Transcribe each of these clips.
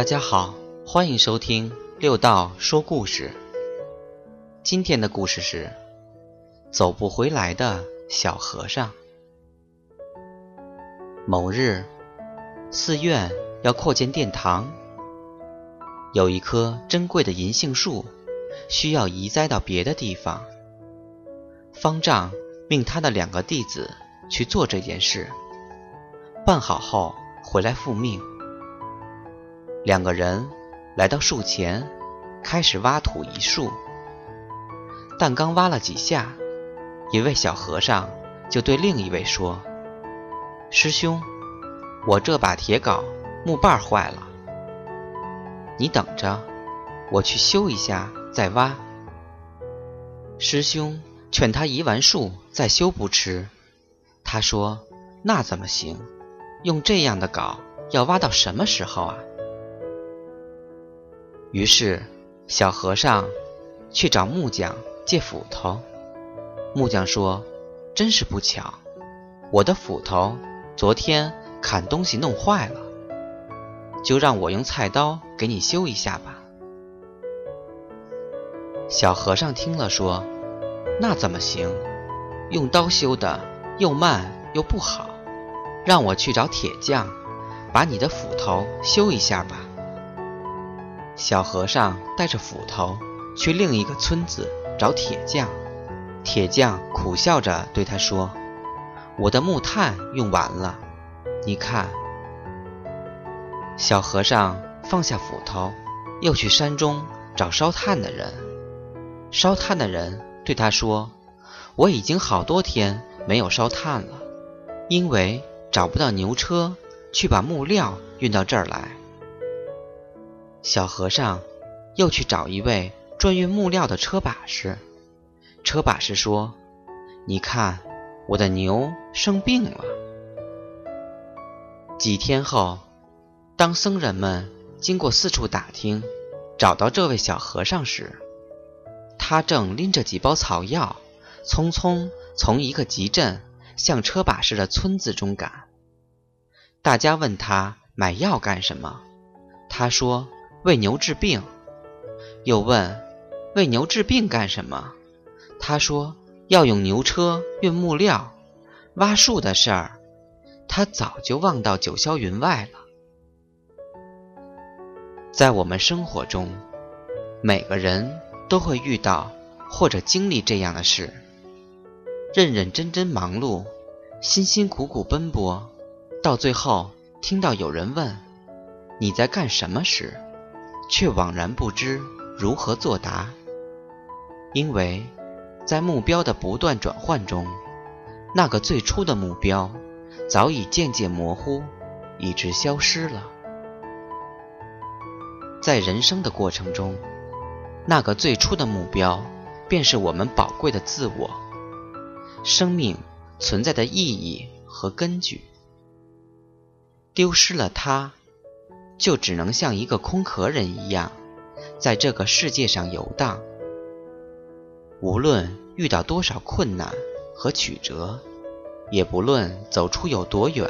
大家好，欢迎收听六道说故事。今天的故事是走不回来的小和尚。某日，寺院要扩建殿堂，有一棵珍贵的银杏树需要移栽到别的地方。方丈命他的两个弟子去做这件事，办好后回来复命。两个人来到树前，开始挖土移树。但刚挖了几下，一位小和尚就对另一位说：“师兄，我这把铁镐木把坏了，你等着，我去修一下再挖。”师兄劝他移完树再修不迟。他说：“那怎么行？用这样的镐要挖到什么时候啊？”于是小和尚去找木匠。借斧头，木匠说：“真是不巧，我的斧头昨天砍东西弄坏了，就让我用菜刀给你修一下吧。”小和尚听了说：“那怎么行？用刀修的又慢又不好，让我去找铁匠，把你的斧头修一下吧。”小和尚带着斧头去另一个村子。找铁匠，铁匠苦笑着对他说：“我的木炭用完了，你看。”小和尚放下斧头，又去山中找烧炭的人。烧炭的人对他说：“我已经好多天没有烧炭了，因为找不到牛车去把木料运到这儿来。”小和尚又去找一位。专运木料的车把式，车把式说：“你看，我的牛生病了。”几天后，当僧人们经过四处打听，找到这位小和尚时，他正拎着几包草药，匆匆从一个集镇向车把式的村子中赶。大家问他买药干什么，他说：“为牛治病。”又问。为牛治病干什么？他说要用牛车运木料，挖树的事儿，他早就忘到九霄云外了。在我们生活中，每个人都会遇到或者经历这样的事：认认真真忙碌，辛辛苦苦奔波，到最后听到有人问你在干什么时，却惘然不知如何作答。因为，在目标的不断转换中，那个最初的目标早已渐渐模糊，以致消失了。在人生的过程中，那个最初的目标便是我们宝贵的自我，生命存在的意义和根据。丢失了它，就只能像一个空壳人一样，在这个世界上游荡。无论遇到多少困难和曲折，也不论走出有多远，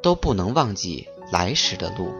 都不能忘记来时的路。